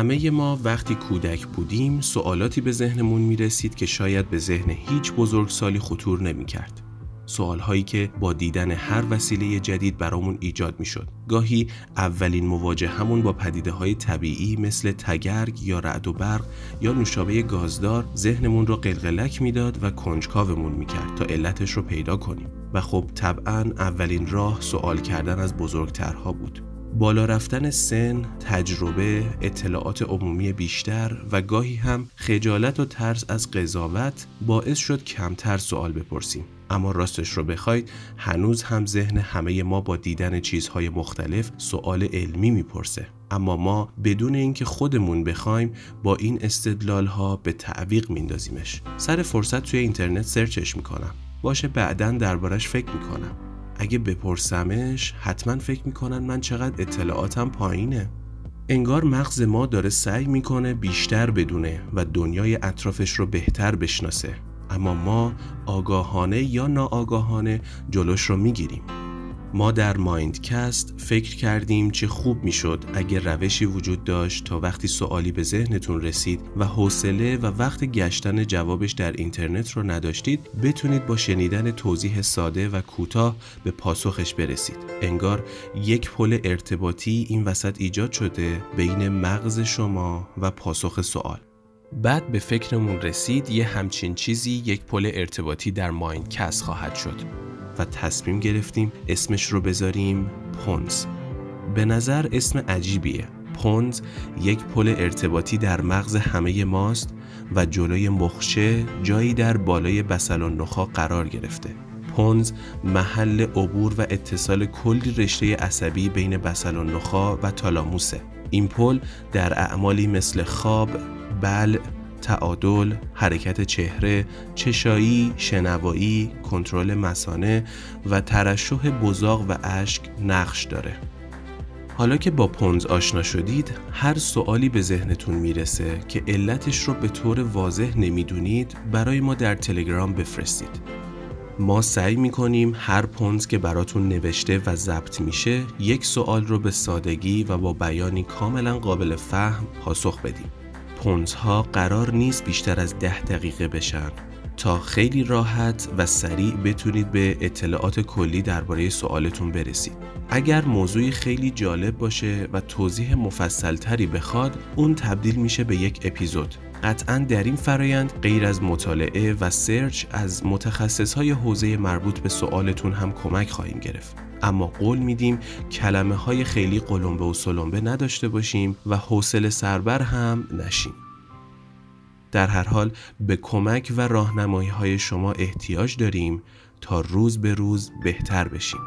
همه ما وقتی کودک بودیم سوالاتی به ذهنمون می رسید که شاید به ذهن هیچ بزرگسالی خطور نمی کرد. سوال هایی که با دیدن هر وسیله جدید برامون ایجاد می شد. گاهی اولین مواجه همون با پدیده های طبیعی مثل تگرگ یا رعد و برق یا نوشابه گازدار ذهنمون رو قلقلک می‌داد و کنجکاومون می کرد تا علتش رو پیدا کنیم. و خب طبعا اولین راه سوال کردن از بزرگترها بود. بالا رفتن سن، تجربه، اطلاعات عمومی بیشتر و گاهی هم خجالت و ترس از قضاوت باعث شد کمتر سوال بپرسیم. اما راستش رو بخواید هنوز هم ذهن همه ما با دیدن چیزهای مختلف سوال علمی می‌پرسه. اما ما بدون اینکه خودمون بخوایم با این استدلال ها به تعویق میندازیمش. سر فرصت توی اینترنت سرچش می‌کنم. باشه بعدا دربارش فکر می‌کنم. اگه بپرسمش حتما فکر می‌کنن من چقدر اطلاعاتم پایینه انگار مغز ما داره سعی می‌کنه بیشتر بدونه و دنیای اطرافش رو بهتر بشناسه اما ما آگاهانه یا ناآگاهانه جلوش رو می‌گیریم. ما در مایندکست فکر کردیم چه خوب می‌شد اگر روشی وجود داشت تا وقتی سوالی به ذهنتون رسید و حوصله و وقت گشتن جوابش در اینترنت رو نداشتید بتونید با شنیدن توضیح ساده و کوتاه به پاسخش برسید. انگار یک پل ارتباطی این وسط ایجاد شده بین مغز شما و پاسخ سوال. بعد به فکرمون رسید یه همچین چیزی یک پل ارتباطی در مایندکست خواهد شد و تصمیم گرفتیم اسمش رو بذاریم پونز. به نظر اسم عجیبیه. پونز یک پل ارتباطی در مغز همه ماست و جلوی مخشه جایی در بالای بسل نخا قرار گرفته. پونز محل عبور و اتصال کلی رشته عصبی بین بسل نخا و تالاموسه. این پل در اعمالی مثل خواب، بل، تعادل، حرکت چهره، چشایی، شنوایی، کنترل مسانه و ترشح بزاق و اشک نقش داره. حالا که با پونز آشنا شدید هر سوالی به ذهنتون می‌رسه که علتش رو به طور واضح نمی‌دونید برای ما در تلگرام بفرستید ما سعی می‌کنیم هر پونز که براتون نوشته و ضبط میشه یک سوال رو به سادگی و با بیانی کاملا قابل فهم پاسخ بدیم پونزها قرار نیست بیشتر از ده دقیقه بشن تا خیلی راحت و سریع بتونید به اطلاعات کلی درباره سوالتون برسید. اگر موضوعی خیلی جالب باشه و توضیح مفصلتری بخواد، اون تبدیل میشه به یک اپیزود. قطعا در این فرایند غیر از مطالعه و سرچ از متخصص های حوزه مربوط به سوالتون هم کمک خواهیم گرفت. اما قول میدیم کلمه های خیلی قلمبه و سلمبه نداشته باشیم و حوصله سربر هم نشیم. در هر حال به کمک و راهنمایی های شما احتیاج داریم تا روز به روز بهتر بشیم.